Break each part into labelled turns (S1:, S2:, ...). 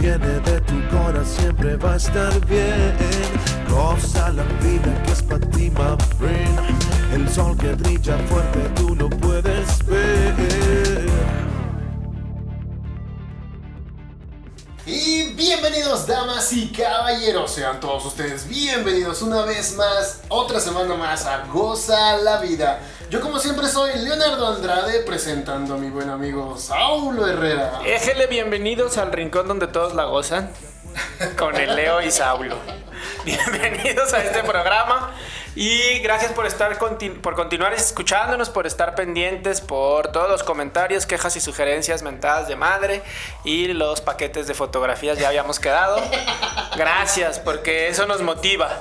S1: viene de tu corazón siempre va a estar bien. Goza la vida que es para ti, my friend. El sol que brilla fuerte tú lo puedes
S2: bienvenidos damas y caballeros, sean todos ustedes bienvenidos una vez más, otra semana más a Goza la Vida. Yo como siempre soy Leonardo Andrade presentando a mi buen amigo Saulo Herrera.
S3: Éjele bienvenidos al rincón donde todos la gozan con el Leo y Saulo. Bienvenidos a este programa y gracias por estar por continuar escuchándonos, por estar pendientes, por todos los comentarios, quejas y sugerencias mentadas de madre y los paquetes de fotografías ya habíamos quedado. Gracias, porque eso nos motiva.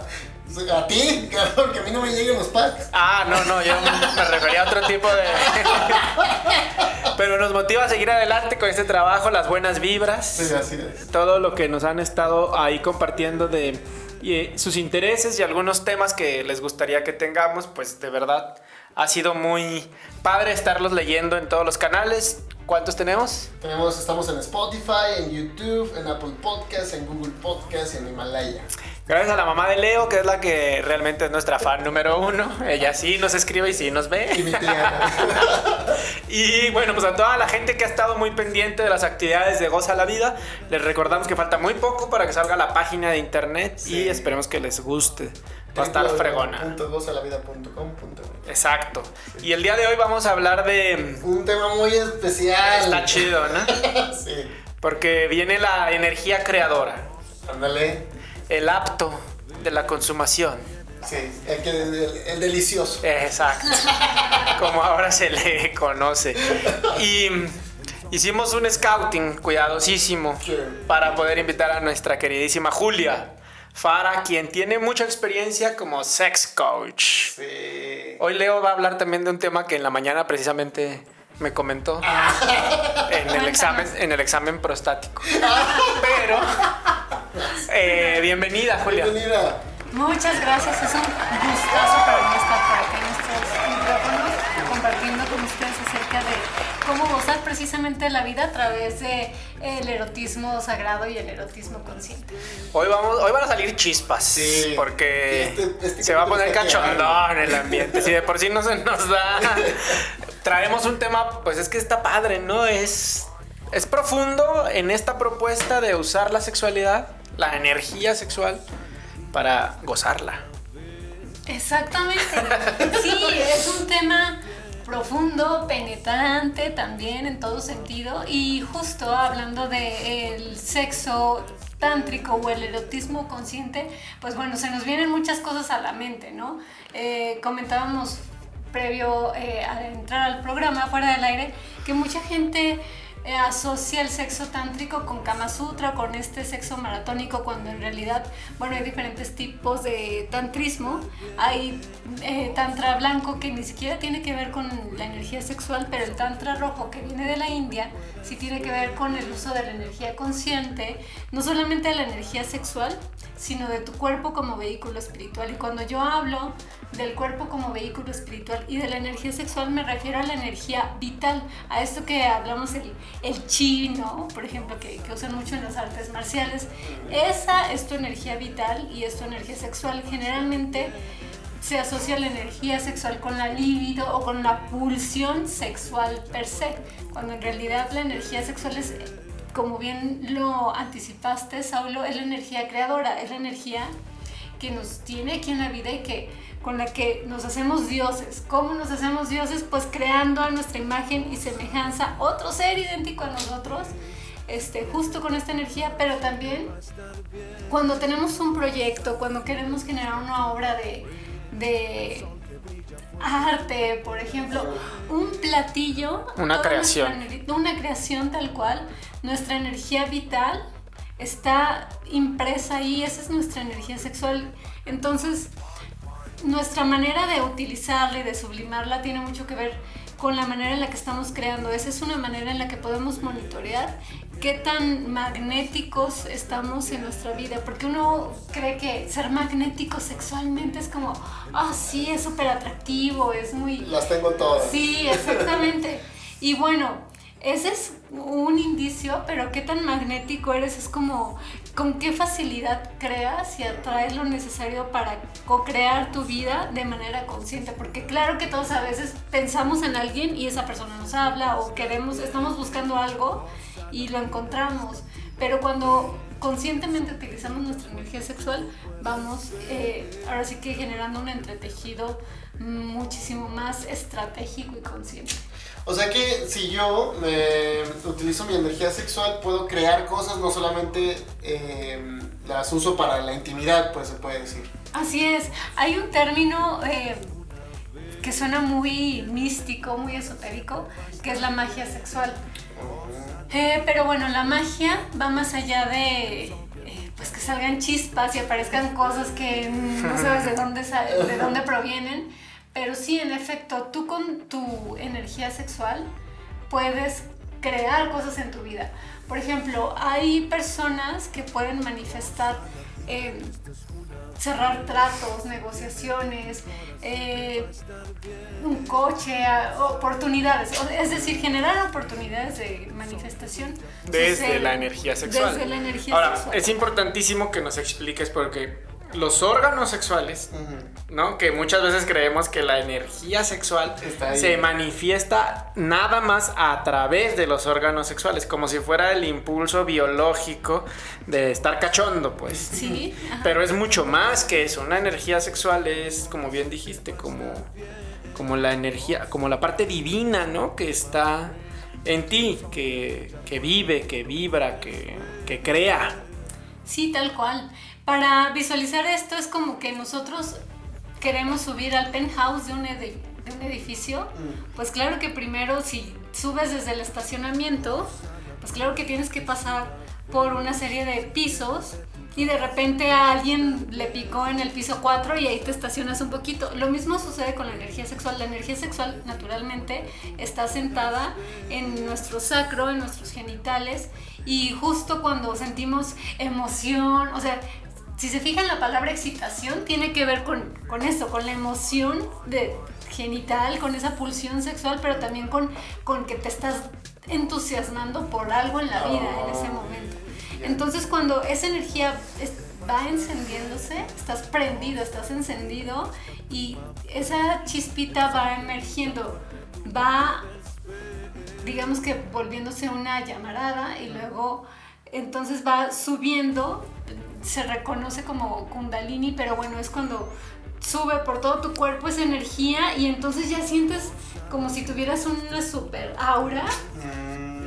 S2: A ti, cabrón, que a mí no me lleguen los packs.
S3: Ah, no, no, yo me refería a otro tipo de... Pero nos motiva a seguir adelante con este trabajo, las buenas vibras.
S2: Sí, así es.
S3: todo lo que nos han estado ahí compartiendo de y, eh, sus intereses y algunos temas que les gustaría que tengamos, pues de verdad ha sido muy padre estarlos leyendo en todos los canales. ¿Cuántos tenemos?
S2: Tenemos, estamos en Spotify, en YouTube, en Apple Podcasts, en Google Podcasts y en Himalaya.
S3: Gracias a la mamá de Leo, que es la que realmente es nuestra fan número uno. Ella sí nos escribe y sí nos
S2: Y
S3: ve.
S2: mi tía.
S3: Y bueno, pues a toda la gente que ha estado muy pendiente de las actividades de Goza la Vida, les recordamos que falta muy poco para que salga la página de internet
S2: Sí.
S3: y esperemos que les guste. Va a estar fregona. Exacto. Y el día de hoy vamos a hablar de...
S2: Un tema muy especial.
S3: Está chido, ¿no?
S2: sí.
S3: Porque viene la energía creadora,
S2: Ándale.
S3: El apto de la consumación.
S2: Sí, el, que, el, el delicioso.
S3: Exacto. Como ahora se le conoce. Y hicimos un scouting cuidadosísimo
S2: Sí.
S3: para poder invitar a nuestra queridísima Julia Fara, quien tiene mucha experiencia como sex coach.
S2: Sí.
S3: Hoy Leo va a hablar también de un tema que en la mañana precisamente me comentó en el examen, en el examen prostático. Pero eh, bienvenida, Julia.
S2: Bienvenida.
S4: Muchas gracias, es un gustazo para mí estar por acá en estos micrófonos compartiendo con ustedes acerca de cómo gozar precisamente la vida a través de el erotismo sagrado y el erotismo consciente.
S3: Hoy vamos, hoy van a salir chispas,
S2: Sí.
S3: porque
S2: Este- este
S3: se va a poner cachondón el ambiente. Si de por sí no se nos da, traemos un tema, pues es que está padre, ¿no? Es es profundo en esta propuesta de usar la sexualidad, la energía sexual para gozarla.
S4: Exactamente. Sí, es un tema profundo, penetrante también en todo sentido y justo hablando del sexo tántrico o el erotismo consciente, pues bueno, se nos vienen muchas cosas a la mente, ¿no? Eh, comentábamos previo eh, a entrar al programa fuera del aire que mucha gente eh, asocia el sexo tántrico con Kama Sutra, con este sexo maratónico, cuando en realidad, bueno, hay diferentes tipos de tantrismo. Hay eh, tantra blanco que ni siquiera tiene que ver con la energía sexual, pero el tantra rojo que viene de la India sí tiene que ver con el uso de la energía consciente, no solamente de la energía sexual, sino de tu cuerpo como vehículo espiritual. Y cuando yo hablo del cuerpo como vehículo espiritual y de la energía sexual me refiero a la energía vital, a esto que hablamos el, el chi, ¿no? Por ejemplo, que, que usan mucho en las artes marciales. Esa es tu energía vital y es tu energía sexual. Generalmente se asocia la energía sexual con la libido o con la pulsión sexual per se, cuando en realidad la energía sexual es como bien lo anticipaste, Saulo, es la energía creadora, es la energía que nos tiene aquí en la vida y que con la que nos hacemos dioses. ¿Cómo nos hacemos dioses? Pues creando a nuestra imagen y semejanza otro ser idéntico a nosotros, este, justo con esta energía, pero también cuando tenemos un proyecto, cuando queremos generar una obra de, de arte, por ejemplo, un platillo,
S3: Una creación.
S4: nuestra una creación tal cual, nuestra energía vital está impresa ahí, esa es nuestra energía sexual. Entonces, nuestra manera de utilizarla y de sublimarla tiene mucho que ver con la manera en la que estamos creando. Esa es una manera en la que podemos monitorear qué tan magnéticos estamos en nuestra vida, porque uno cree que ser magnético sexualmente es como, ah, sí, es súper atractivo, es muy...
S2: Las tengo todas.
S4: Sí, exactamente. Y bueno, ese es un indicio, pero qué tan magnético eres es como con qué facilidad creas y atraes lo necesario para co-crear tu vida de manera consciente. Porque claro que todos a veces pensamos en alguien y esa persona nos habla o queremos, estamos buscando algo y lo encontramos. Pero cuando conscientemente utilizamos nuestra energía sexual, vamos eh, ahora sí que generando un entretejido muchísimo más estratégico y consciente.
S2: O sea que si yo me utilizo mi energía sexual, puedo crear cosas, no solamente eh, las uso para la intimidad, pues se puede decir.
S4: Así es. Hay un término eh, que suena muy místico, muy esotérico, que es la magia sexual. Eh, pero bueno, la magia va más allá de pues que salgan chispas y aparezcan cosas que no sabes de dónde, de dónde provienen pero sí, en efecto, tú con tu energía sexual puedes crear cosas en tu vida. Por ejemplo, hay personas que pueden manifestar eh, cerrar tratos, negociaciones, eh, un coche, oportunidades, es decir, generar oportunidades de manifestación.
S3: Desde la energía sexual.
S4: Desde la energía
S3: Ahora, es importantísimo que nos expliques porque los órganos sexuales, ¿no? Que muchas veces creemos que la energía sexual se manifiesta nada más a través de los órganos sexuales, como si fuera el impulso biológico de estar cachondo, pues.
S4: Sí.
S3: Pero es mucho más que eso. Una energía sexual es, como bien dijiste, como, como la energía, como la parte divina, ¿no? Que está en ti, que, vive, que vibra, que, que crea.
S4: Sí, tal cual. Para visualizar esto es como que nosotros queremos subir al penthouse de un, edificio, mm. pues claro que primero si subes desde el estacionamiento, pues claro que tienes que pasar por una serie de pisos y de repente a alguien le picó en el piso 4 y ahí te estacionas un poquito. Lo mismo sucede con la energía sexual. La energía sexual naturalmente está sentada en nuestro sacro, en nuestros genitales y justo cuando sentimos emoción, o sea, si se fijan, la palabra excitación tiene que ver con, con eso, con la emoción de genital, con esa pulsión sexual, pero también con, con que te estás entusiasmando por algo en la vida en ese momento. Entonces cuando esa energía va encendiéndose, estás prendido, estás encendido y esa chispita va emergiendo, va, digamos que volviéndose una llamarada y luego entonces va subiendo se reconoce como kundalini, pero bueno, es cuando sube por todo tu cuerpo esa energía y entonces ya sientes como si tuvieras una super aura. Mm.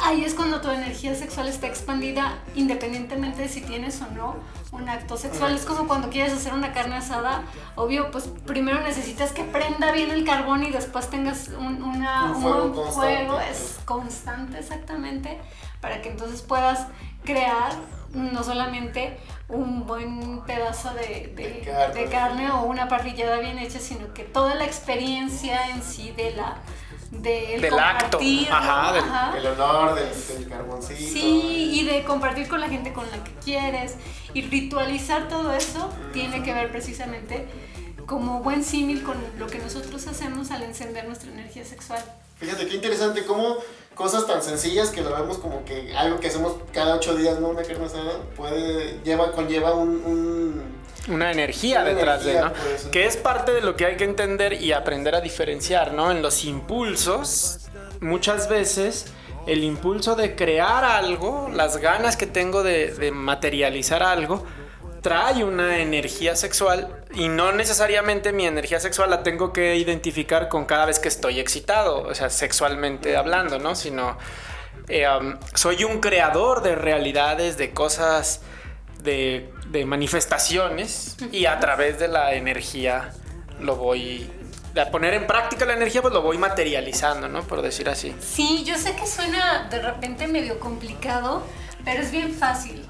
S4: Ahí es cuando tu energía sexual está expandida independientemente de si tienes o no un acto sexual. Es como cuando quieres hacer una carne asada, obvio, pues primero necesitas que prenda bien el carbón y después tengas un, una, fuego, es constante exactamente, para que entonces puedas crear no solamente un buen pedazo de, carne. o una parrillada bien hecha, sino que toda la experiencia en sí de la
S3: del acto,
S2: ajá, del, honor, del, carboncito.
S4: Sí, y de compartir con la gente con la que quieres y ritualizar todo eso tiene que ver precisamente como buen símil con lo que nosotros hacemos al encender nuestra energía sexual.
S2: Fíjate qué interesante cómo cosas tan sencillas que lo vemos como que algo que hacemos cada ocho días, ¿no? Una carne asada, puede, lleva, conlleva un,
S3: una energía detrás de, ¿no? Que es parte de lo que hay que entender y aprender a diferenciar, ¿no? En los impulsos, muchas veces el impulso de crear algo, las ganas que tengo de, de materializar algo, trae una energía sexual y no necesariamente mi energía sexual la tengo que identificar con cada vez que estoy excitado, o sea, sexualmente hablando, ¿no? Sino eh, um, soy un creador de realidades, de cosas, de, manifestaciones y a través de la energía lo voy a poner en práctica la energía, pues lo voy materializando, ¿no? Por decir así.
S4: Sí, yo sé que suena de repente medio complicado, pero es bien fácil.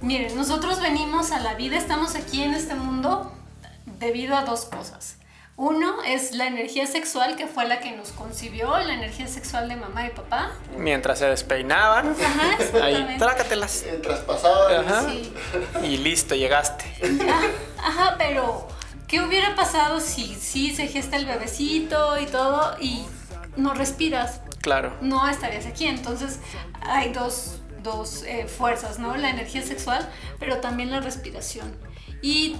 S4: Miren, nosotros venimos a la vida, estamos aquí en este mundo debido a dos cosas. Uno es la energía sexual, que fue la que nos concibió, la energía sexual de mamá y papá.
S3: Mientras se despeinaban.
S4: Ajá,
S3: Ahí, trácatelas.
S2: Mientras pasaban.
S3: Ajá. Y listo, llegaste.
S4: Ajá, pero ¿qué hubiera pasado si sí se gesta el bebecito y todo y no respiras?
S3: Claro.
S4: no estarías aquí. Entonces hay dos, eh, fuerzas, ¿no? La energía sexual, pero también la respiración. Y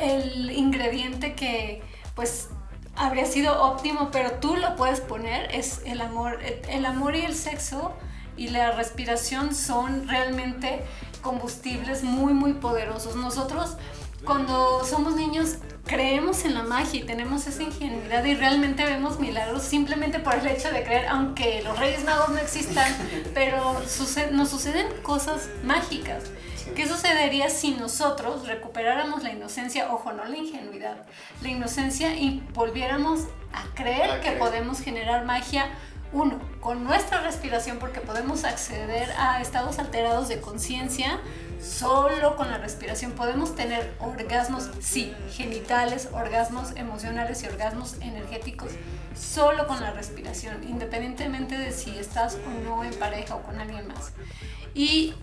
S4: el ingrediente que pues habría sido óptimo, pero tú lo puedes poner, es el amor. El amor y el sexo y la respiración son realmente combustibles muy, muy poderosos. Nosotros cuando somos niños creemos en la magia y tenemos esa ingenuidad y realmente vemos milagros simplemente por el hecho de creer, aunque los Reyes Magos no existan, pero nos suceden cosas mágicas. ¿Qué sucedería si nosotros recuperáramos la inocencia, ojo, no la ingenuidad, la inocencia y volviéramos a creer
S2: A
S4: que
S2: creer.
S4: podemos generar magia? Uno, con nuestra respiración, porque podemos acceder a estados alterados de conciencia solo con la respiración. Podemos tener orgasmos, sí, genitales, orgasmos emocionales y orgasmos energéticos solo con la respiración, independientemente de si estás o no en pareja o con alguien más. Y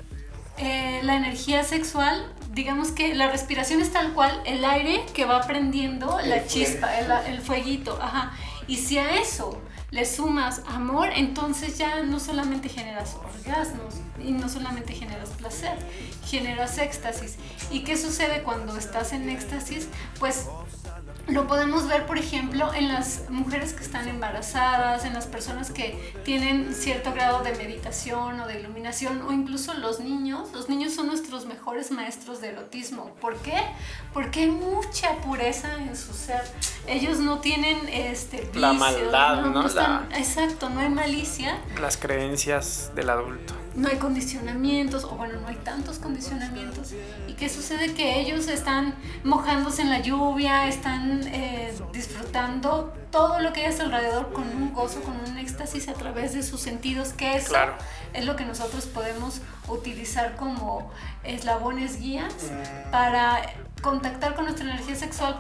S4: eh, la energía sexual, digamos que la respiración es tal cual el aire que va prendiendo
S2: El
S4: la chispa, el, el fueguito, ajá. Y si a eso le sumas amor, entonces ya no solamente generas orgasmos y no solamente generas placer, generas éxtasis. ¿Y qué sucede cuando estás en éxtasis? Pues lo podemos ver, por ejemplo, en las mujeres que están embarazadas, en las personas que tienen cierto grado de meditación o de iluminación, o incluso los niños. Los niños son nuestros mejores maestros de erotismo. ¿Por qué? Porque hay mucha pureza en su ser. Ellos no tienen este
S3: La
S4: vicios,
S3: maldad, ¿no?
S4: están-
S3: La-
S4: Exacto, no hay malicia
S3: Las creencias del adulto.
S4: No hay condicionamientos, o bueno, no hay tantos condicionamientos. ¿Y qué sucede? Que ellos están mojándose en la lluvia, están eh, disfrutando todo lo que hay a su alrededor con un gozo, con un éxtasis a través de sus sentidos, que eso
S3: Claro.
S4: es lo que nosotros podemos utilizar como eslabones guías para contactar con nuestra energía sexual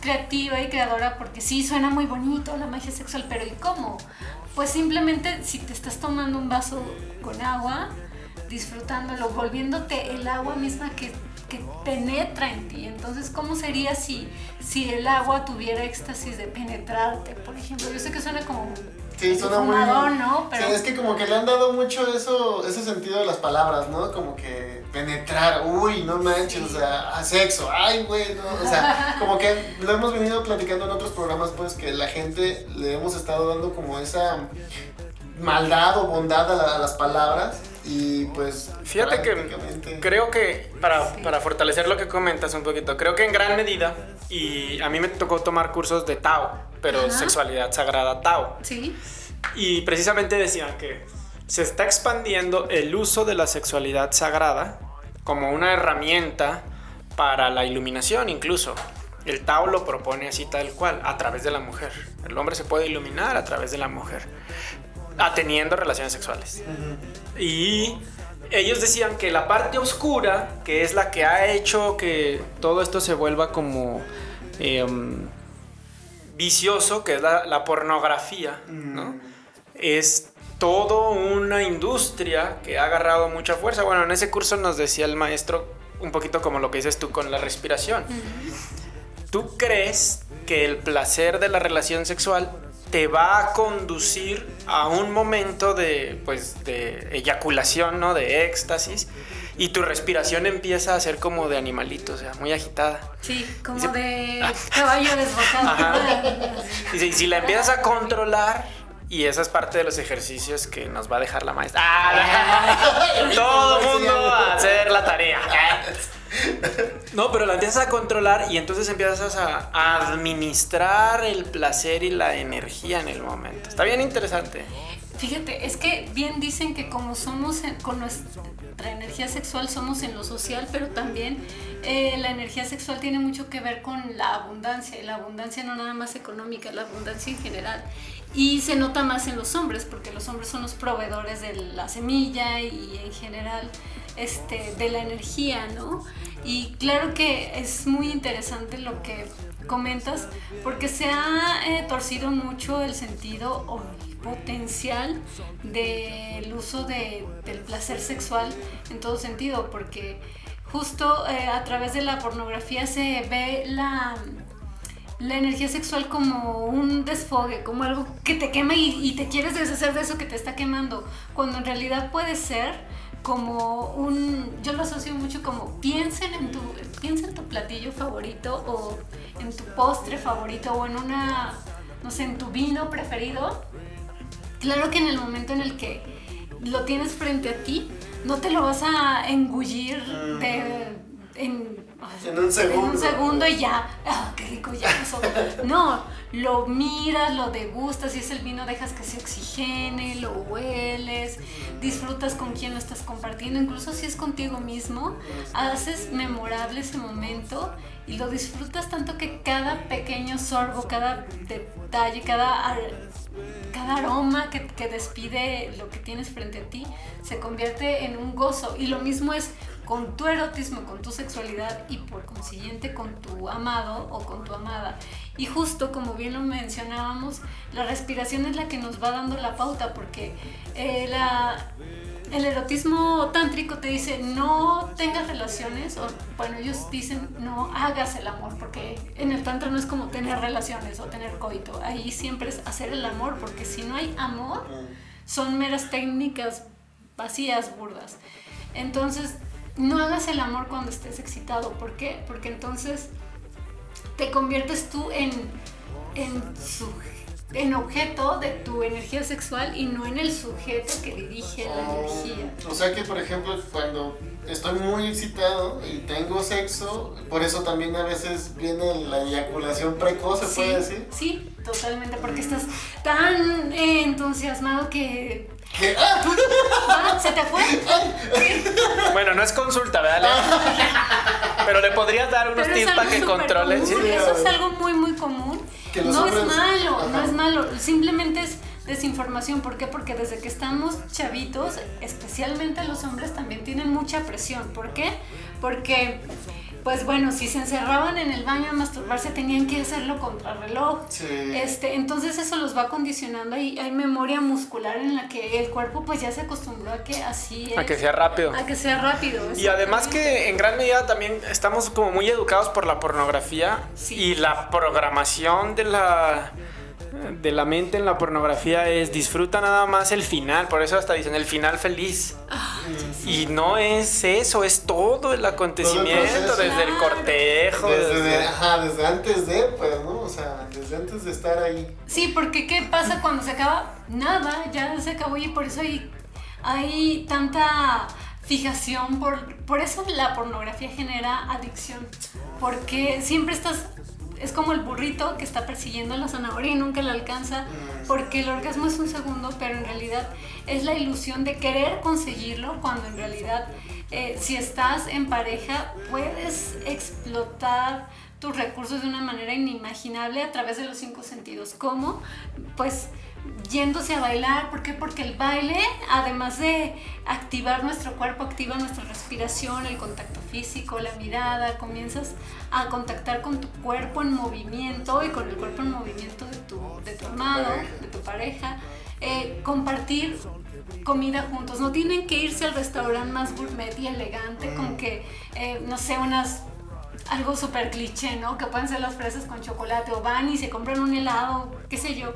S4: creativa y creadora, porque sí suena muy bonito la magia sexual, pero ¿y cómo? Pues simplemente si te estás tomando un vaso con agua, disfrutándolo, volviéndote el agua misma que, que penetra en ti. Entonces, ¿cómo sería si, si el agua tuviera éxtasis de penetrarte, por ejemplo? Yo sé que suena como
S2: Sí, suena muy.
S4: fumador, ¿no? Pero
S2: Sí, es que como que le han dado mucho eso, ese sentido de las palabras, ¿no? Como que penetrar, uy, no manches, o sea, a sexo, ay, güey, no, o sea, como que lo hemos venido platicando en otros programas, pues, que la gente le hemos estado dando como esa maldad o bondad a, la- a las palabras y pues
S3: Fíjate que
S2: prácticamente-
S3: creo que para,
S4: Sí.
S3: para fortalecer lo que comentas un poquito, creo que en gran medida, y a mí me tocó tomar cursos de Tao, pero
S4: Ajá.
S3: sexualidad sagrada Tao,
S4: sí,
S3: y precisamente decían que se está expandiendo el uso de la sexualidad sagrada como una herramienta para la iluminación incluso. El Tao lo propone así tal cual, a través de la mujer. El hombre se puede iluminar a través de la mujer, teniendo relaciones sexuales. Y ellos decían que la parte oscura, que es la que ha hecho que todo esto se vuelva como em, vicioso, que es la, la pornografía, ¿no? Es todo una industria que ha agarrado mucha fuerza. Bueno, en ese curso nos decía el maestro un poquito como lo que dices tú con la respiración. ¿Tú crees que el placer de la relación sexual te va a conducir a un momento de, pues, de eyaculación, ¿no? De éxtasis. Y tu respiración empieza a ser como de animalito, o sea, muy agitada.
S4: sí, como de caballo desbocado.
S3: Ajá. Y si, si la empiezas a controlar, y esa es parte de los ejercicios que nos va a dejar la maestra. ¡Ah! Todo mundo a hacer la tarea. No, pero la empiezas a controlar y entonces empiezas a, a administrar el placer y la energía en el momento. Está bien interesante.
S4: Fíjate, es que bien dicen que como somos en- con nuestra energía sexual somos en lo social, pero también eh, la energía sexual tiene mucho que ver con la abundancia, y la abundancia no nada más económica, la abundancia en general. Y se nota más en los hombres, porque los hombres son los proveedores de la semilla y en general este, de la energía, ¿no? Y claro que es muy interesante lo que comentas, porque se ha eh, torcido mucho el sentido potencial del uso de- del placer sexual en todo sentido, porque justo eh, a través de la pornografía se ve la la energía sexual como un desfogue, como algo que te quema y, te quieres deshacer de eso que te está quemando, cuando en realidad puede ser como un, yo lo asocio mucho como piensen en tu, piensa en tu platillo favorito o en tu postre favorito o en una, no sé, en tu vino preferido. Claro que en el momento en el que lo tienes frente a ti, no te lo vas a engullir de, en,
S2: En un segundo.
S4: en un segundo y ya, ah, qué rico, ya pasó. No, lo miras, lo degustas, si es el vino dejas que se oxigene, lo hueles, disfrutas con quien lo estás compartiendo, incluso si es contigo mismo, haces memorable ese momento y lo disfrutas tanto que cada pequeño sorbo, cada detalle, cada, cada aroma que, que despide lo que tienes frente a ti se convierte en un gozo. Y lo mismo es con tu erotismo, con tu sexualidad y por consiguiente con tu amado o con tu amada. Y justo como bien lo mencionábamos, la respiración es la que nos va dando la pauta porque eh, la, el erotismo tántrico te dice no tengas relaciones, o bueno, ellos dicen no hagas el amor, porque en el tantra no es como tener relaciones o tener coito, ahí siempre es hacer el amor, porque si no hay amor, son meras técnicas vacías, burdas. Entonces, no hagas el amor cuando estés excitado, ¿por qué? Porque entonces te conviertes tú en, en, su- en objeto de tu energía sexual y no en el sujeto que dirige la energía.
S2: O sea que, por ejemplo, cuando estoy muy excitado y tengo sexo, por eso también a veces viene la eyaculación precoz, se
S4: Sí,
S2: puede decir.
S4: sí, totalmente, porque estás tan eh, entusiasmado que...
S2: ¡ah!
S4: Ah, ¿Se te fue?
S3: Bueno, no es consulta, ¿verdad? Leo? Pero le podrías dar unos tips para que
S4: súper
S3: controle. ¿sí?
S4: común, Eso es algo muy, muy común.
S2: Que los
S4: no es malo,
S2: Ajá.
S4: no es malo. Simplemente es desinformación. ¿Por qué? Porque desde que estamos chavitos, especialmente los hombres, también tienen mucha presión. ¿Por qué? Porque, pues bueno, si se encerraban en el baño a masturbarse, tenían que hacerlo contra reloj.
S2: Sí.
S4: Este, entonces eso los va condicionando. Hay, hay memoria muscular en la que el cuerpo pues ya se acostumbró a que así es.
S3: A que sea rápido.
S4: A que sea rápido.
S3: Y además que en gran medida también estamos como muy educados por la pornografía
S4: Sí.
S3: y la programación de la de la mente en la pornografía es disfruta nada más el final, por eso hasta dicen el final feliz.
S4: Ah,
S3: Y no es eso, es todo el acontecimiento, desde el cortejo,
S2: Desde,
S3: desde-
S2: ajá, desde antes de, pues, ¿no? O sea, desde antes de estar ahí.
S4: Sí, porque ¿qué pasa cuando se acaba? Nada, ya se acabó y por eso hay, hay tanta fijación, por, por eso la pornografía genera adicción, porque siempre estás, es como el burrito que está persiguiendo la zanahoria y nunca la alcanza, porque el orgasmo es un segundo, pero en realidad es la ilusión de querer conseguirlo cuando en realidad eh, si estás en pareja puedes explotar tus recursos de una manera inimaginable a través de los cinco sentidos. ¿Cómo? Pues yéndose a bailar. ¿Por qué? Porque el baile, además de activar nuestro cuerpo, activa nuestra respiración, el contacto físico, la mirada. Comienzas a contactar con tu cuerpo en movimiento y con el cuerpo en movimiento de tu, de tu amado, de tu pareja. Eh, compartir comida juntos. No tienen que irse al restaurante más gourmet y elegante con que, eh, no sé, unas algo súper cliché, ¿no? Que pueden ser las fresas con chocolate o van y se compran un helado, qué sé yo,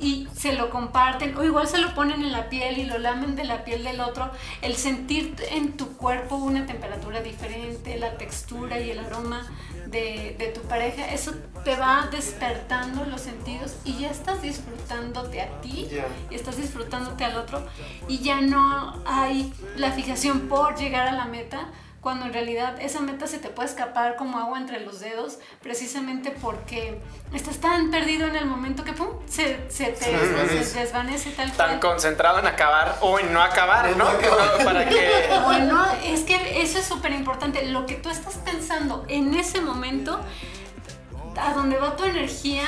S4: y se lo comparten o igual se lo ponen en la piel y lo lamen de la piel del otro. El sentir en tu cuerpo una temperatura diferente, la textura y el aroma de, de tu pareja, eso te va despertando los sentidos y ya estás disfrutándote a ti y estás disfrutándote al otro y ya no hay la fijación por llegar a la meta cuando en realidad esa meta se te puede escapar como agua entre los dedos precisamente porque estás tan perdido en el momento que pum, se, se te
S2: Se desvanece.
S4: se desvanece tal
S3: tan
S4: cual.
S3: concentrado en acabar o en no acabar, ¿no? Para que
S4: Bueno, es que eso es súper importante. Lo que tú estás pensando en ese momento, a donde va tu energía,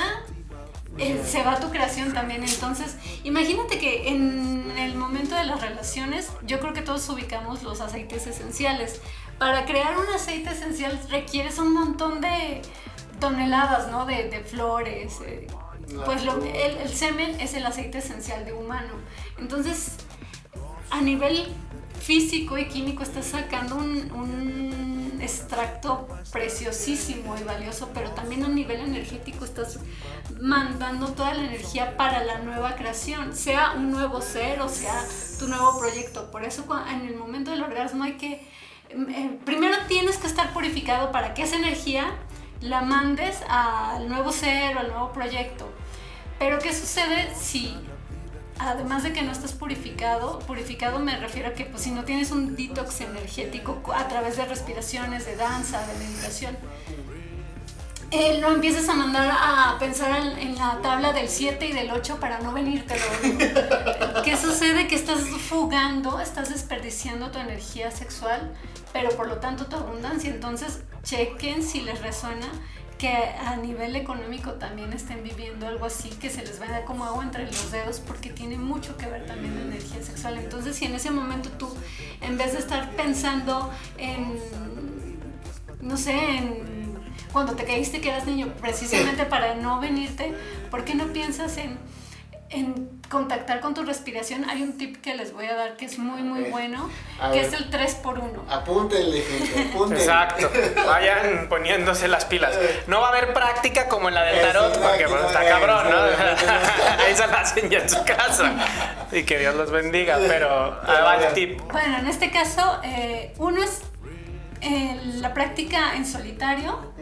S4: eh, se va tu creación también. Entonces, imagínate que en el momento de las relaciones, yo creo que todos ubicamos los aceites esenciales. Para crear un aceite esencial requieres un montón de toneladas, ¿no? De, de flores. eh, pues lo- el, el semen es el aceite esencial de humano. Entonces, a nivel físico y químico estás sacando un, un- un extracto preciosísimo y valioso, pero también a nivel energético estás mandando toda la energía para la nueva creación, sea un nuevo ser o sea tu nuevo proyecto. Por eso en el momento del orgasmo hay que, eh, primero tienes que estar purificado para que esa energía la mandes al nuevo ser o al nuevo proyecto. Pero ¿qué sucede si además de que no estás purificado, purificado me refiero a que pues si no tienes un detox energético a través de respiraciones, de danza, de meditación, eh, lo empiezas a mandar a pensar en, la tabla del 7 y del 8 para no venirte. ¿Qué sucede? Que estás fugando, estás desperdiciando tu energía sexual, pero por lo tanto tu abundancia. Entonces, chequen si les resuena que a nivel económico también estén viviendo algo así, que se les vaya como agua entre los dedos, porque tiene mucho que ver también la energía sexual. Entonces, si en ese momento tú, en vez de estar pensando en, no sé, en cuando te caíste que eras niño, precisamente para no venirte, ¿por qué no piensas en en contactar con tu respiración, hay un tip que les voy a dar que es muy, muy bueno, que es el 3 por 1
S2: Apúntenle, gente, apúntenle.
S3: Exacto. Vayan poniéndose las pilas. No va a haber práctica como en la del tarot, porque está cabrón, ¿no? Ahí se la hacen ya en su casa. Y que Dios los bendiga, pero va el tip.
S4: Bueno, en este caso, eh, uno es eh, la práctica en solitario.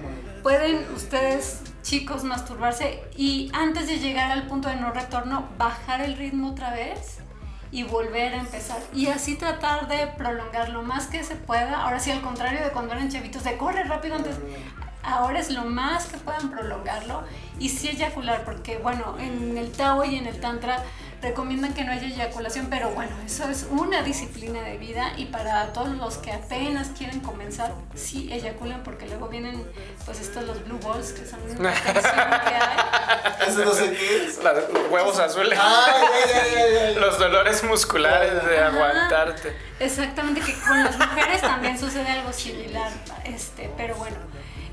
S4: Pueden ustedes chicos masturbarse y antes de llegar al punto de no retorno, bajar el ritmo otra vez y volver a empezar. Y así tratar de prolongar lo más que se pueda. Ahora sí, al contrario de cuando eran chavitos, de corre rápido antes. Ahora es lo más que puedan prolongarlo y sí eyacular, porque bueno, en el Tao y en el Tantra recomiendan que no haya eyaculación, pero bueno, eso es una disciplina de vida y para todos los que apenas quieren comenzar, sí eyaculan porque luego vienen pues estos los blue balls que son una tensión que hay.
S2: Eso no sé qué es.
S3: Los huevos azules. los dolores musculares de aguantarte.
S4: Exactamente, que con las mujeres también sucede algo similar, este, pero bueno.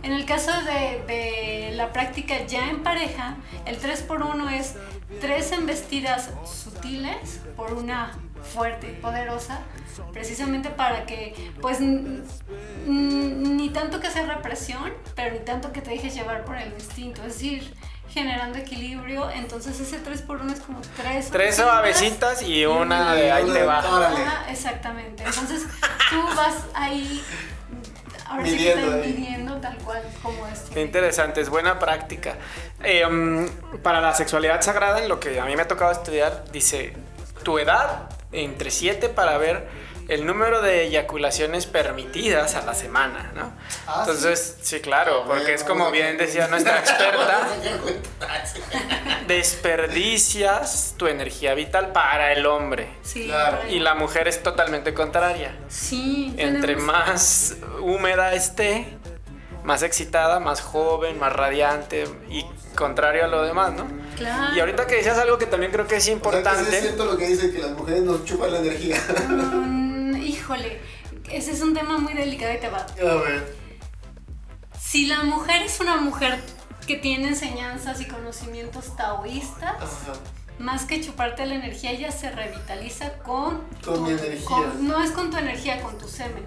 S4: En el caso de, de la práctica ya en pareja, el 3x1 es tres embestidas sutiles por una fuerte y poderosa, precisamente para que, pues, ni tanto que sea represión, pero ni tanto que te dejes llevar por el instinto, es decir, generando equilibrio, entonces ese 3 por 1 es como tres
S3: tres suavecitas y una de ahí te va.
S4: exactamente. Entonces tú vas ahí Ahora sí que están pidiendo tal cual como esto.
S3: Qué interesante, es buena práctica. Eh, um, para la sexualidad sagrada, en lo que a mí me ha tocado estudiar, dice tu edad entre 7 para ver el número de eyaculaciones permitidas a la semana, ¿no? Ah, Entonces, sí, claro, porque es como bien decía nuestra experta, desperdicias tu energía vital para el hombre.
S4: Sí, claro.
S3: Y la mujer es totalmente contraria.
S4: Sí.
S3: Entre más húmeda esté, más excitada, más joven, más radiante y contrario a lo demás, ¿no?
S4: Claro.
S3: Y ahorita que decías algo que también creo que es importante. O
S2: es cierto lo que dicen que las mujeres nos chupan la energía.
S4: Híjole, ese es un tema muy delicado y te va.
S2: A ver.
S4: Si la mujer es una mujer que tiene enseñanzas y conocimientos taoístas, más que chuparte la energía, ella se revitaliza con...
S2: Con mi energía.
S4: no es con tu energía, con tu semen.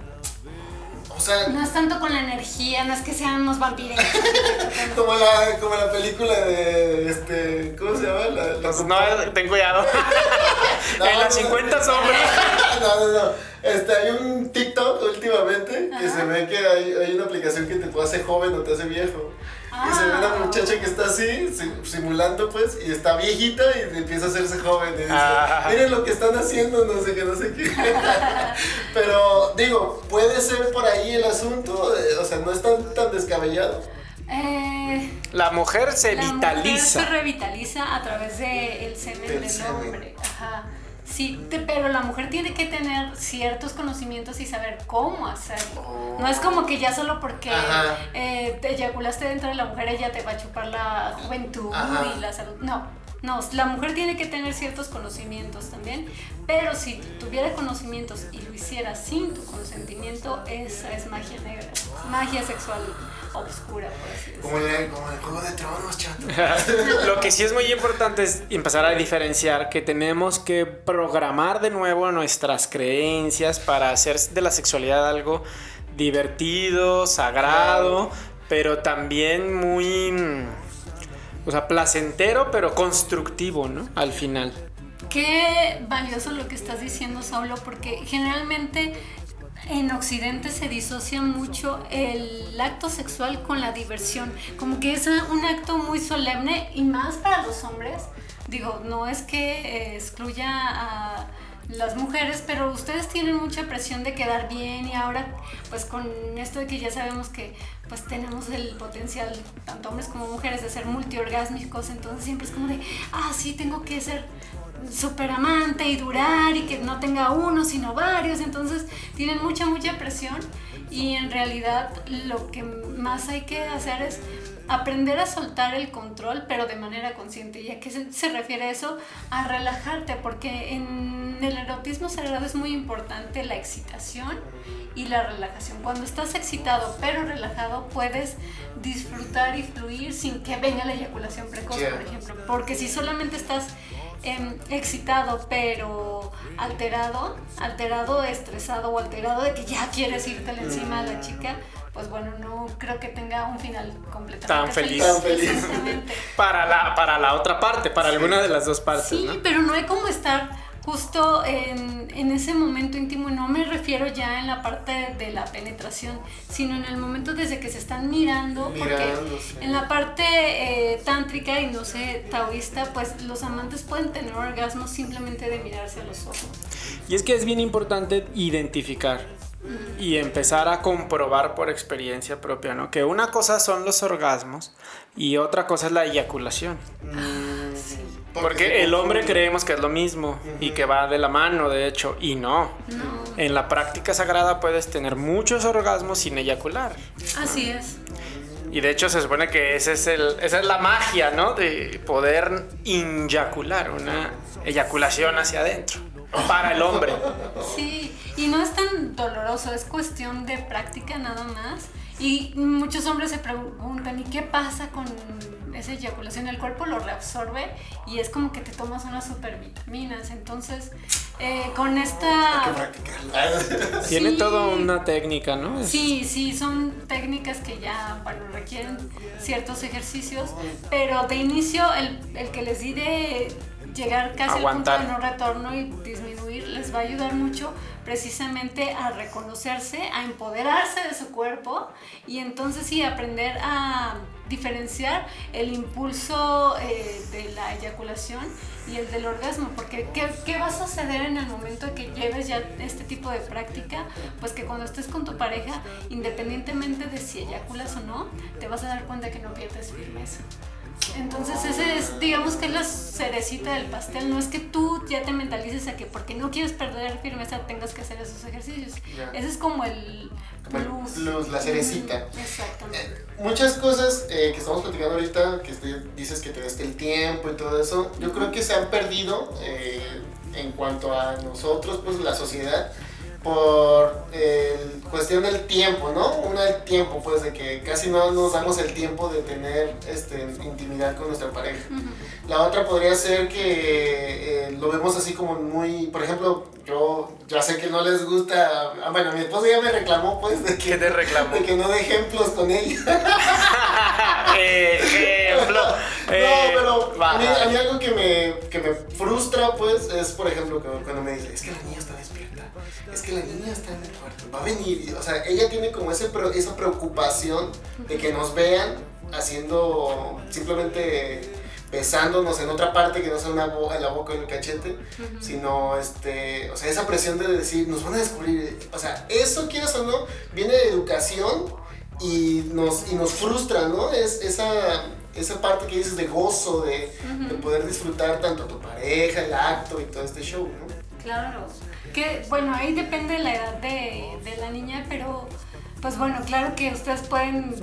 S2: O sea,
S4: no es tanto con la energía, no es que sean unos vampiros.
S2: como, la, como la película de. Este, ¿Cómo se llama? La,
S3: no, ten cuidado. en las 50 sombras.
S2: no, no, no. Este, hay un TikTok últimamente que se ve que hay, hay, una aplicación que te puede hacer joven o te hace viejo. Y se ve una ah. muchacha que está así, simulando pues, y está viejita y empieza a hacerse joven. Y dice, ah. miren lo que están haciendo, no sé qué, no sé qué. Pero digo, puede ser por ahí el asunto, eh, o sea, no es tan, tan descabellado.
S4: Eh,
S3: la mujer se la vitaliza.
S4: Mujer se revitaliza a través del semen del hombre. Ajá. Sí, pero la mujer tiene que tener ciertos conocimientos y saber cómo hacerlo. No es como que ya solo porque eh, te eyaculaste dentro de la mujer ella te va a chupar la juventud y la salud. No, no, la mujer tiene que tener ciertos conocimientos también, pero si tuviera conocimientos y lo hiciera sin tu consentimiento, esa es magia negra, magia sexual obscura, por así decirlo.
S2: Como, el, como el juego de tronos, chato.
S3: Lo que sí es muy importante es empezar a diferenciar que tenemos que programar de nuevo nuestras creencias para hacer de la sexualidad algo divertido, sagrado, pero también muy, o sea, placentero, pero constructivo, ¿no? Al final.
S4: Qué valioso lo que estás diciendo, Saulo, porque generalmente en Occidente se disocia mucho el acto sexual con la diversión, como que es un acto muy solemne y más para los hombres. Digo, no es que excluya a las mujeres, pero ustedes tienen mucha presión de quedar bien y ahora pues con esto de que ya sabemos que pues tenemos el potencial, tanto hombres como mujeres, de ser multiorgásmicos, entonces siempre es como de, ah, sí, tengo que ser súper amante y durar y que no tenga uno sino varios, entonces tienen mucha, mucha presión y en realidad lo que más hay que hacer es aprender a soltar el control, pero de manera consciente. ¿Y a qué se, refiere eso? A relajarte, porque en el erotismo sagrado es muy importante la excitación y la relajación. Cuando estás excitado pero relajado, puedes disfrutar y fluir sin que venga la eyaculación precoz, por ejemplo. Porque si solamente estás em, excitado pero alterado, alterado, estresado o alterado de que ya quieres irte encima a la chica, pues bueno, no creo que tenga un final completamente
S3: tan feliz.
S2: Tan feliz.
S3: para, la, para la otra parte, para alguna de las dos partes.
S4: Sí, pero no hay como estar justo en, en, ese momento íntimo, no me refiero ya en la parte de la penetración, sino en el momento desde que se están mirando, porque en la parte eh, tántrica y no sé, taoísta, pues los amantes pueden tener orgasmos simplemente de mirarse a los ojos.
S3: Y es que es bien importante identificar y empezar a comprobar por experiencia propia, ¿no? Que una cosa son los orgasmos y otra cosa es la eyaculación. Porque el hombre creemos que es lo mismo y que va de la mano, de hecho, y no. En la práctica sagrada puedes tener muchos orgasmos sin eyacular.
S4: Así es.
S3: Y de hecho se supone que ese es el, esa es la magia, ¿no? De poder inyacular, una eyaculación hacia adentro, para el hombre.
S4: Sí, y no es tan doloroso, es cuestión de práctica nada más. Y muchos hombres se preguntan, ¿y qué pasa con esa eyaculación? El cuerpo lo reabsorbe y es como que te tomas unas supervitaminas. Entonces, eh, con esta...
S3: Tiene toda una técnica, ¿no?
S4: Sí, sí, son técnicas que ya, bueno, requieren ciertos ejercicios, pero de inicio el, el que les di de llegar casi al punto de no retorno y disminuir va a ayudar mucho precisamente a reconocerse, a empoderarse de su cuerpo y entonces sí aprender a diferenciar el impulso eh, de la eyaculación y el del orgasmo, porque ¿qué, ¿qué, va a suceder en el momento que lleves ya este tipo de práctica? Pues que cuando estés con tu pareja, independientemente de si eyaculas o no, te vas a dar cuenta que no pierdes firmeza. Entonces ese es, digamos que es la cerecita del pastel, no es que tú ya te mentalices a que porque no quieres perder firmeza tengas que hacer esos ejercicios. Ese es como el
S2: plus. la cerecita.
S4: Exactamente.
S2: Eh, muchas cosas eh, que estamos platicando ahorita, que dices que te des el tiempo y todo eso, yo creo que se han perdido eh, en cuanto a nosotros, pues la sociedad por eh, cuestión del tiempo, ¿no? Una del tiempo, pues, de que casi no nos damos el tiempo de tener este, intimidad con nuestra pareja. La otra podría ser que eh, lo vemos así como muy, por ejemplo, yo ya sé que no les gusta, ah, bueno, mi esposa ya me reclamó, pues, de que,
S3: ¿Qué te reclamó?
S2: De que no dé ejemplos con ella.
S3: ejemplo.
S2: no, pero a mí, a mí, algo que me, que me frustra, pues, es, por ejemplo, cuando me dice, es que la niña está despierta es que la niña está en el cuarto, va a venir. O sea, ella tiene como ese, esa preocupación de que nos vean haciendo simplemente besándonos en otra parte que no sea una en la boca o en el cachete, sino este, o sea, esa presión de decir, nos van a descubrir, o sea, eso quieras o no, viene de educación y nos, y nos frustra, ¿no? Es esa, esa parte que dices de gozo, de, de poder disfrutar tanto a tu pareja, el acto y todo este show, ¿no?
S4: Claro. Que bueno, ahí depende de la edad de, de la niña, pero pues bueno, claro que ustedes pueden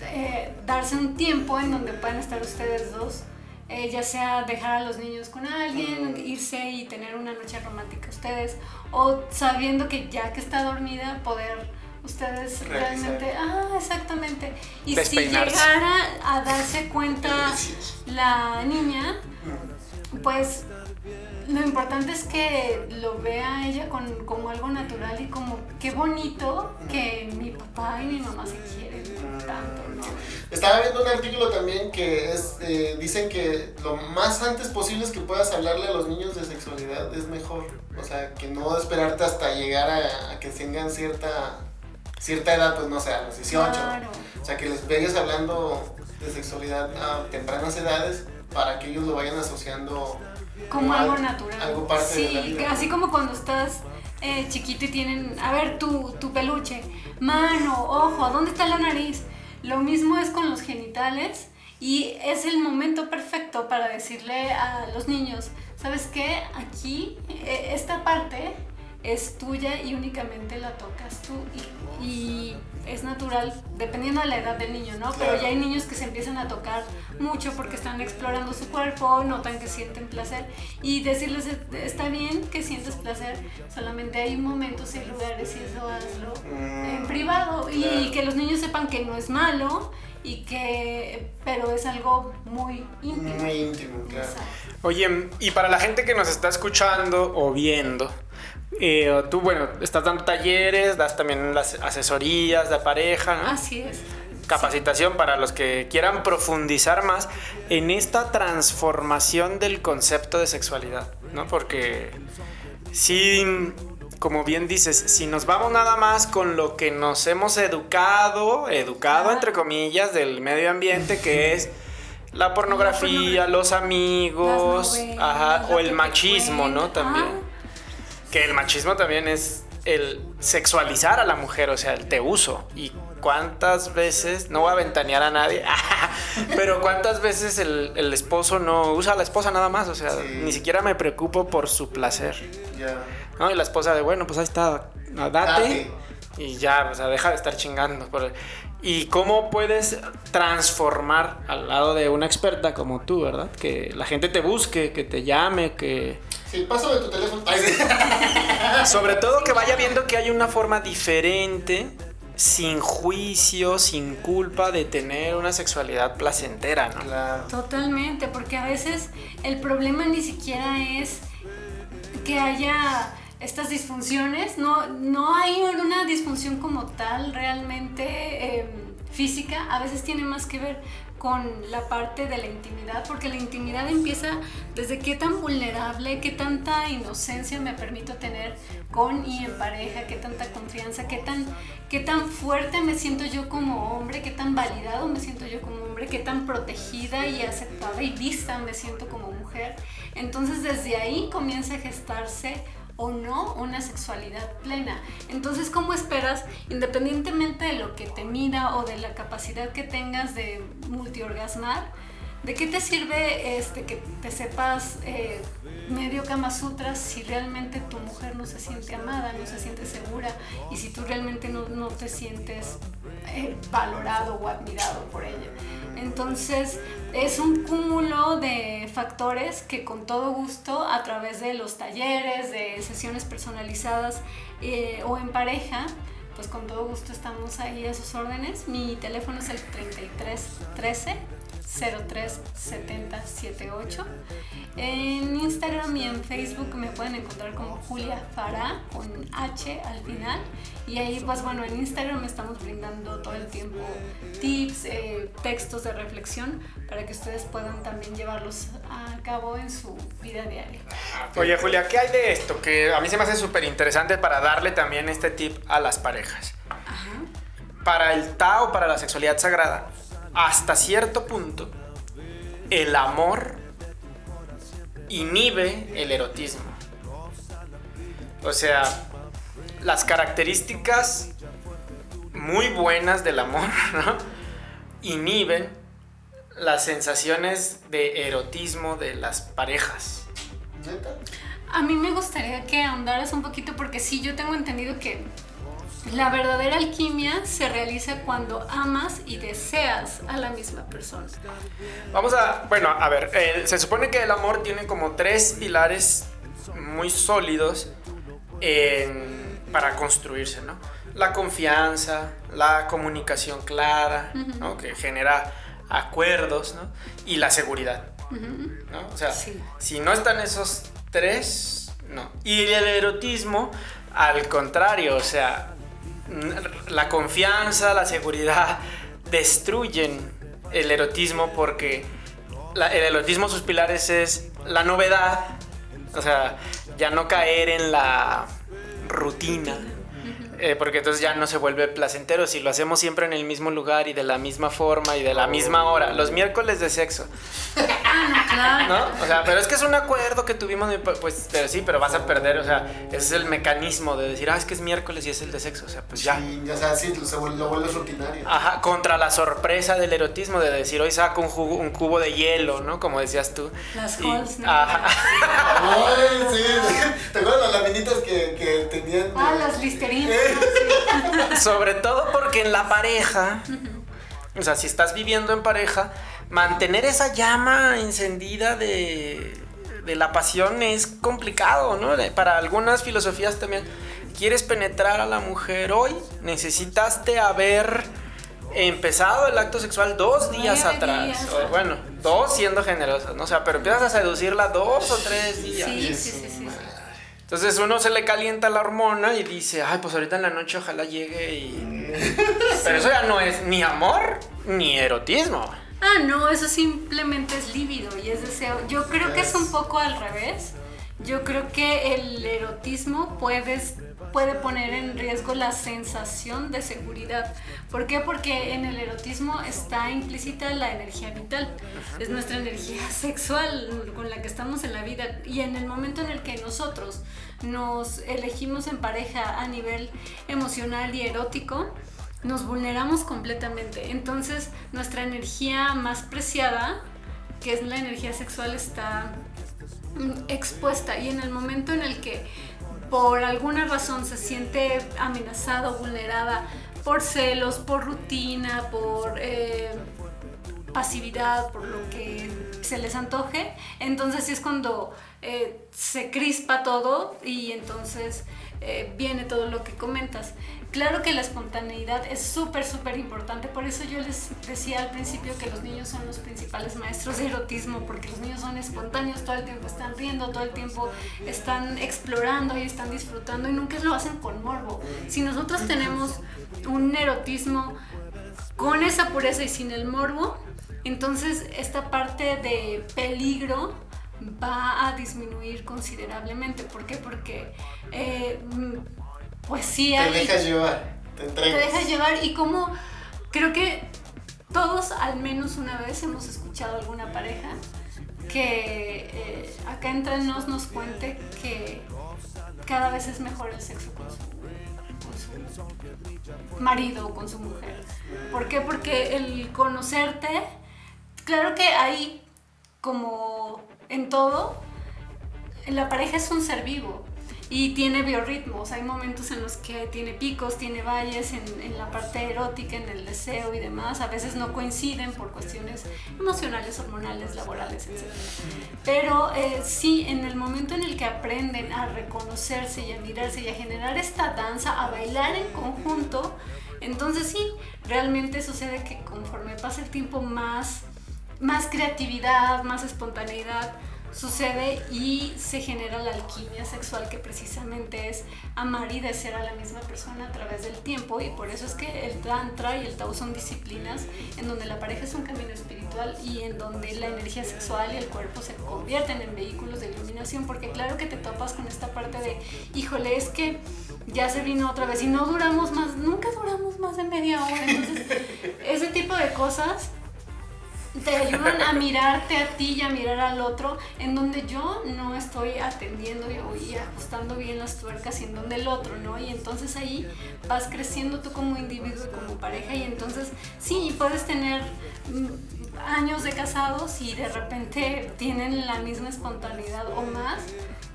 S4: eh, darse un tiempo en donde puedan estar ustedes dos. Eh, ya sea dejar a los niños con alguien, irse y tener una noche romántica ustedes, o sabiendo que ya que está dormida, poder ustedes realmente, ah, exactamente. Y si llegara a darse cuenta la niña, pues lo importante es que lo vea ella con, como algo natural y como qué bonito que mi papá y mi mamá se quieren tanto, ¿no?
S2: Estaba viendo un artículo también que es, eh, dicen que lo más antes posible es que puedas hablarle a los niños de sexualidad es mejor. O sea, que no esperarte hasta llegar a, a que tengan cierta, cierta edad, pues no sé, a los 18.
S4: Claro.
S2: O sea, que les veas hablando de sexualidad a tempranas edades para que ellos lo vayan asociando
S4: como
S2: al-
S4: algo natural.
S2: Algo parte
S4: sí,
S2: de la vida.
S4: que así como cuando estás eh, chiquito y tienen, a ver, tu, tu peluche, mano, ojo, ¿dónde está la nariz? Lo mismo es con los genitales y es el momento perfecto para decirle a los niños, ¿sabes qué? Aquí, eh, esta parte es tuya y únicamente la tocas tú y, y es natural dependiendo de la edad del niño, ¿no? Pero ya hay niños que se empiezan a tocar mucho porque están explorando su cuerpo, notan que sienten placer y decirles está bien que sientes placer, solamente hay momentos y lugares y eso hazlo
S2: Mm,
S4: en privado y que los niños sepan que no es malo y que pero es algo muy íntimo.
S2: Muy íntimo, claro.
S4: Exacto.
S3: Oye, y para la gente que nos está escuchando o viendo, eh, tú, bueno, estás dando talleres, das también las asesorías de pareja, ¿no?
S4: Así es.
S3: capacitación para los que quieran profundizar más en esta transformación del concepto de sexualidad, ¿no? Porque si, como bien dices, si nos vamos nada más con lo que nos hemos educado, educado entre comillas, del medio ambiente, que es la pornografía,
S4: pornografía,
S3: los amigos,
S4: novelas,
S3: ajá, o el machismo, ¿no? También. Que el machismo también es el sexualizar a la mujer, o sea, el te uso. Y cuántas veces, no voy a ventanear a nadie, pero cuántas veces el, el esposo no usa a la esposa nada más, o sea,
S2: Sí.
S3: ni siquiera me preocupo por su placer. ¿no? Y la esposa de, bueno, pues ahí está. Date. Y ya, o sea, deja de estar chingando. por- Y cómo puedes transformar al lado de una experta como tú, ¿verdad? Que la gente te busque, que te llame, que...
S2: Sí, pásame tu teléfono. Ay, sí.
S3: Sobre todo que vaya viendo que hay una forma diferente, sin juicio, sin culpa de tener una sexualidad placentera, ¿no?
S2: Claro.
S4: Totalmente, porque a veces el problema ni siquiera es que haya estas disfunciones, no, no hay una disfunción como tal realmente eh, física, a veces tiene más que ver con la parte de la intimidad, porque la intimidad empieza desde qué tan vulnerable, qué tanta inocencia me permito tener con y en pareja, qué tanta confianza, qué tan, qué tan fuerte me siento yo como hombre, qué tan validado me siento yo como hombre, qué tan protegida y aceptada y vista me siento como mujer. Entonces desde ahí comienza a gestarse o no una sexualidad plena. Entonces, ¿cómo esperas, independientemente de lo que te mida o de la capacidad que tengas de multiorgasmar, de qué te sirve este, que te sepas eh, medio Kama Sutra si realmente tu mujer no se siente amada, no se siente segura y si tú realmente no, no te sientes eh, valorado o admirado por ella? Entonces, es un cúmulo de factores que con todo gusto, a través de los talleres, de sesiones personalizadas eh, o en pareja, pues con todo gusto estamos ahí a sus órdenes. Mi teléfono es el 33 13 03 70 78. En Instagram y en Facebook me pueden encontrar como Julia Farah con H al final. Y ahí, pues bueno, en Instagram estamos brindando todo el tiempo tips, eh, textos de reflexión para que ustedes puedan también llevarlos a cabo en su vida diaria.
S3: Oye, Julia, ¿qué hay de esto? Que a mí se me hace súper interesante para darle también este tip a las parejas. Para el Tao, para la sexualidad sagrada, hasta cierto punto, el amor inhibe el erotismo. O sea, las características muy buenas del amor ¿no? inhiben las sensaciones de erotismo de las parejas.
S2: ¿Neta?
S4: A mí me gustaría que ahondaras un poquito porque sí, yo tengo entendido que la verdadera alquimia se realiza cuando amas y deseas a la misma persona.
S3: Vamos a, bueno, a ver, eh, se supone que el amor tiene como tres pilares muy sólidos en- para construirse, ¿no? La confianza, la comunicación clara, ¿no? Que genera acuerdos, ¿no? Y la seguridad, ¿no? O sea,
S4: Sí.
S3: si no están esos tres, no. Y el erotismo, al contrario, o sea, la confianza, la seguridad destruyen el erotismo porque el erotismo sus pilares es la novedad, o sea, ya no caer en la rutina. Eh, porque entonces ya no se vuelve placentero si lo hacemos siempre en el mismo lugar y de la misma forma y de la misma hora. Los miércoles de sexo.
S4: claro.
S3: ¿No? O sea, pero es que es un acuerdo que tuvimos, pues, pero sí, pero vas a perder, o sea, ese es el mecanismo de decir, ah, es que es miércoles y es el de sexo, o sea, pues ya.
S2: Sí, ya sea, sí, se vuelve, lo vuelves rutinario.
S3: Ajá, contra la sorpresa del erotismo de decir, hoy saco un, jugo, un cubo de hielo, ¿no? Como decías tú.
S4: Las halls, ¿no?
S3: Ajá.
S2: Ay, sí, ¿Te acuerdas las laminitas que, que tenían?
S4: Ah, las listerinas.
S3: Sobre todo porque en la pareja, o sea, si estás viviendo en pareja, mantener esa llama encendida de, de la pasión es complicado, ¿no? Para algunas filosofías también, quieres penetrar a la mujer hoy, necesitaste haber empezado el acto sexual dos días
S4: Nueve
S3: atrás.
S4: días.
S3: O, bueno, dos siendo generosa, ¿no? O sea, pero empiezas a seducirla dos o tres días.
S4: Sí, sí, sí, sí.
S3: Entonces uno se le calienta la hormona y dice, ay, pues ahorita en la noche ojalá llegue y... Pero eso ya no es ni amor ni erotismo.
S4: Ah, no, eso simplemente es lívido y es deseo. Yo creo que es un poco al revés. Yo creo que el erotismo puedes, puede poner en riesgo la sensación de seguridad. ¿Por qué? Porque en el erotismo está implícita la energía vital. Es nuestra energía sexual con la que estamos en la vida. Y en el momento en el que nosotros nos elegimos en pareja a nivel emocional y erótico, nos vulneramos completamente. Entonces, nuestra energía más preciada, que es la energía sexual, está expuesta. Y en el momento en el que por alguna razón se siente amenazada o vulnerada por celos, por rutina, por eh, pasividad, por lo que se les antoje, entonces sí es cuando eh, se crispa todo y entonces eh, viene todo lo que comentas. Claro que la espontaneidad es súper, súper importante, por eso yo les decía al principio que los niños son los principales maestros de erotismo, porque los niños son espontáneos, todo el tiempo están riendo, todo el tiempo están explorando y están disfrutando y nunca lo hacen con morbo. Si nosotros tenemos un erotismo con esa pureza y sin el morbo, entonces esta parte de peligro va a disminuir considerablemente. ¿Por qué? Porque eh, pues sí
S2: Te dejas llevar, te
S4: te
S2: entregas.
S4: dejas llevar y como creo que todos al menos una vez hemos escuchado alguna pareja que eh, acá entre nos nos cuente que cada vez es mejor el sexo con su, con su marido o con su mujer. ¿Por qué? Porque el conocerte, claro que hay como en todo, la pareja es un ser vivo y tiene biorritmos. Hay momentos en los que tiene picos, tiene valles en, en, la parte erótica, en el deseo y demás. A veces no coinciden por cuestiones emocionales, hormonales, laborales, etc. Pero eh, sí, en el momento en el que aprenden a reconocerse y a mirarse y a generar esta danza, a bailar en conjunto, entonces sí, realmente sucede que conforme pasa el tiempo más, más creatividad, más espontaneidad sucede y se genera la alquimia sexual que precisamente es amar y desear a la misma persona a través del tiempo y por eso es que el tantra y el tao son disciplinas en donde la pareja es un camino espiritual y en donde la energía sexual y el cuerpo se convierten en vehículos de iluminación porque claro que te topas con esta parte de híjole es que ya se vino otra vez y no duramos más nunca duramos más de media hora entonces ese tipo de cosas te ayudan a mirarte a ti y a mirar al otro, en donde yo no estoy atendiendo y ajustando bien las tuercas y en donde el otro, ¿no? Y entonces ahí vas creciendo tú como individuo y como pareja y entonces sí, puedes tener años de casados y de repente tienen la misma espontaneidad o más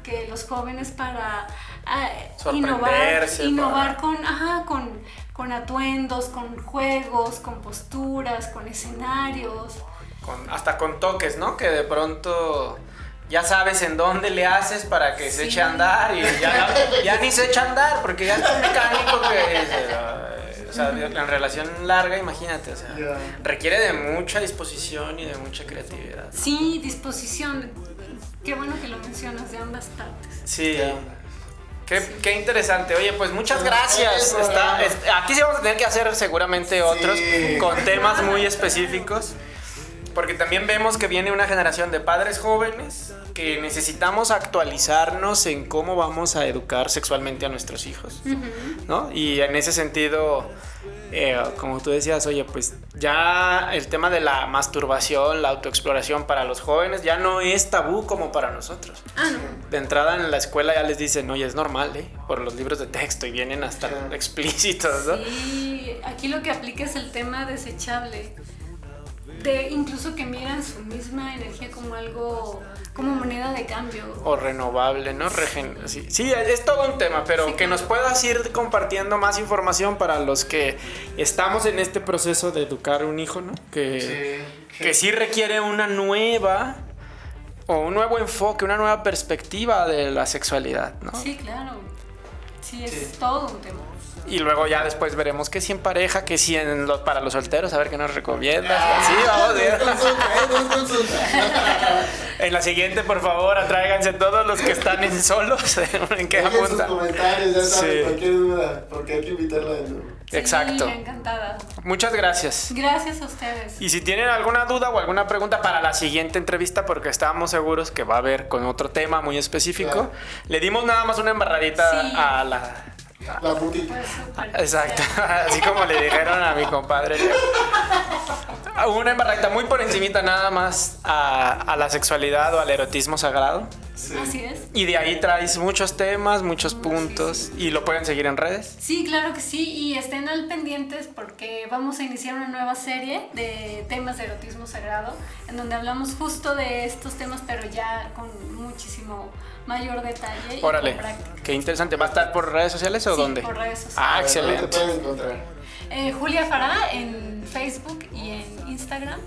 S4: que los jóvenes para uh, innovar, innovar
S3: para...
S4: con, ajá, con, con atuendos, con juegos, con posturas, con escenarios.
S3: Con, hasta con toques, ¿no? Que de pronto ya sabes en dónde le haces para que sí. se eche a andar y ya, ya, ni se echa a andar porque ya está mecánico que... O sea, en relación larga, imagínate, o sea, yeah. requiere de mucha disposición y de mucha creatividad.
S4: Sí, disposición. Qué bueno que lo mencionas de ambas partes.
S3: Sí.
S2: ¿Qué
S3: interesante. Oye, pues muchas gracias. Está- aquí sí vamos a tener que hacer seguramente otros
S2: Sí.
S3: con temas muy específicos. Porque también vemos que viene una generación de padres jóvenes que necesitamos actualizarnos en cómo vamos a educar sexualmente a nuestros hijos. ¿no? Y en ese sentido, eh, como tú decías, oye, pues ya el tema de la masturbación, la autoexploración para los jóvenes ya no es tabú como para nosotros.
S4: Ah, no.
S3: De entrada en la escuela ya les dicen, oye, es normal, ¿eh? Por los libros de texto y vienen hasta
S2: Claro.
S3: explícitos, ¿no?
S4: Sí, aquí lo que aplica es el tema desechable. De incluso que miran su misma energía como algo, como moneda de cambio.
S3: O renovable, ¿no? Regen- sí, sí, es todo un tema, pero
S4: Sí,
S3: que
S4: claro.
S3: nos puedas ir compartiendo más información para los que estamos en este proceso de educar un hijo, ¿no? Que,
S2: Sí.
S3: que sí requiere una nueva o un nuevo enfoque, una nueva perspectiva de la sexualidad, ¿no?
S4: Sí, claro. Sí, es
S2: Sí.
S4: todo un tema.
S3: Y luego ya después veremos que si en pareja, que si en los, para los solteros, a ver qué nos recomiendas. Así vamos a ver.
S2: Consulta. No es consulta.
S3: En la siguiente, por favor, atráiganse todos los que están en solos. ¿En qué
S2: Dejen sus
S3: apunta?
S2: comentarios, ya saben,
S3: Sí.
S2: cualquier duda, porque hay que invitarla de nuevo.
S3: Exacto.
S4: Sí, encantada.
S3: Muchas gracias.
S4: Gracias a ustedes.
S3: Y si tienen alguna duda o alguna pregunta para la siguiente entrevista, porque estábamos seguros que va a haber con otro tema muy específico,
S2: Claro.
S3: le dimos nada más una embarradita
S4: Sí.
S3: a la...
S2: La
S4: súper.
S3: Exacto, así como le dijeron a mi compadre. Una embarradita muy por encimita nada más a, a la sexualidad o al erotismo sagrado.
S2: Sí.
S4: Así es.
S3: Y de ahí traes muchos temas, muchos puntos y lo pueden seguir en redes.
S4: Sí, claro que sí, y estén al pendientes porque vamos a iniciar una nueva serie de temas de erotismo sagrado, en donde hablamos justo de estos temas, pero ya con muchísimo mayor detalle. y
S3: Órale,
S4: con práctica.
S3: qué interesante. ¿Va a estar por redes sociales o
S4: Sí,
S3: dónde?
S4: por redes sociales.
S3: Ah,
S2: ¿Dónde te
S3: excelente.
S2: pueden encontrar?
S4: Eh, Julia Fará en Facebook y en Instagram.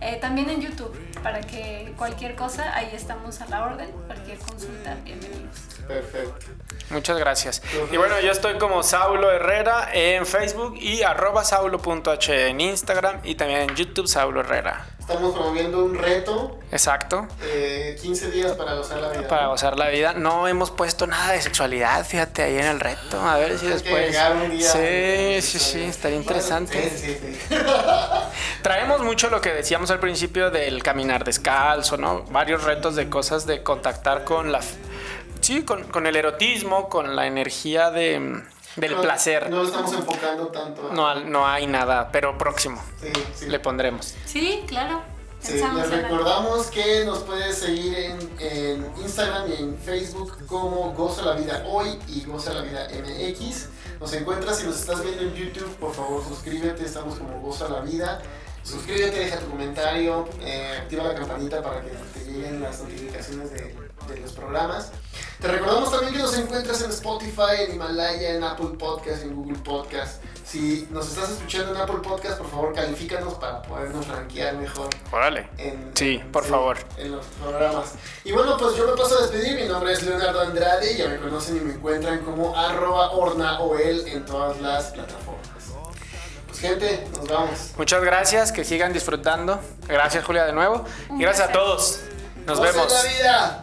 S4: Eh, también en YouTube, para que cualquier cosa, ahí estamos a la orden. Cualquier consulta, bienvenidos.
S2: Perfecto.
S3: Muchas gracias. Y bueno, yo estoy como Saulo Herrera en Facebook y arroba saulo.h en Instagram y también en YouTube Saulo Herrera.
S2: Estamos promoviendo un reto,
S3: Exacto.
S2: eh, 15 días para gozar la vida.
S3: Para gozar la vida. No hemos puesto nada de sexualidad, fíjate, ahí en el reto. A ver si
S2: Hay que
S3: después...
S2: llegar un día.
S3: Sí, sí, sí, estaría interesante.
S2: Sí, sí, sí.
S3: Traemos mucho lo que decíamos al principio del caminar descalzo, ¿no? Varios retos de cosas de contactar con la... Sí, con, con el erotismo, con la energía de, del
S2: No-
S3: placer.
S2: No lo estamos enfocando tanto.
S3: No, al- no hay nada, pero próximo.
S2: Sí, sí.
S3: Le pondremos.
S4: Sí, claro.
S2: Sí, les recordamos que nos puedes seguir en, en Instagram y en Facebook como Goza la Vida Hoy y Goza la Vida MX. Nos encuentras si nos estás viendo en YouTube, por favor suscríbete, estamos como Goza la Vida. Suscríbete, deja tu comentario, eh, activa la campanita para que te lleguen las notificaciones de, de los programas. Te recordamos también que nos encuentras en Spotify, en Himalaya, en Apple Podcast, en Google Podcast. Si nos estás escuchando en Apple Podcast, por favor califícanos para podernos rankear mejor
S3: Órale.
S2: en,
S3: Sí, por favor.
S2: En los programas. Y bueno, pues yo me paso a despedir. Mi nombre es Leonardo Andrade. Ya me conocen y me encuentran como arroba ornaoel en todas las plataformas. Pues gente, nos vamos.
S3: Muchas gracias, que sigan disfrutando. Gracias Julia de nuevo. Y gracias a todos. Nos
S2: ¡Gocen
S3: vemos.
S2: la vida!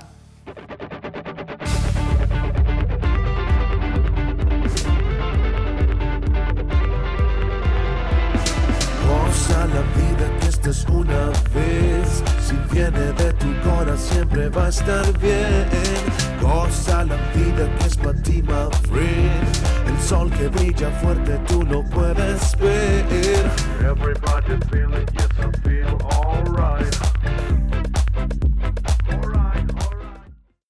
S1: Una vez. Si viene de tu corazón siempre va a estar bien. Goza la vida que es para ti, my friend. El sol que brilla fuerte tú lo puedes ver. Everybody feel it, yes I feel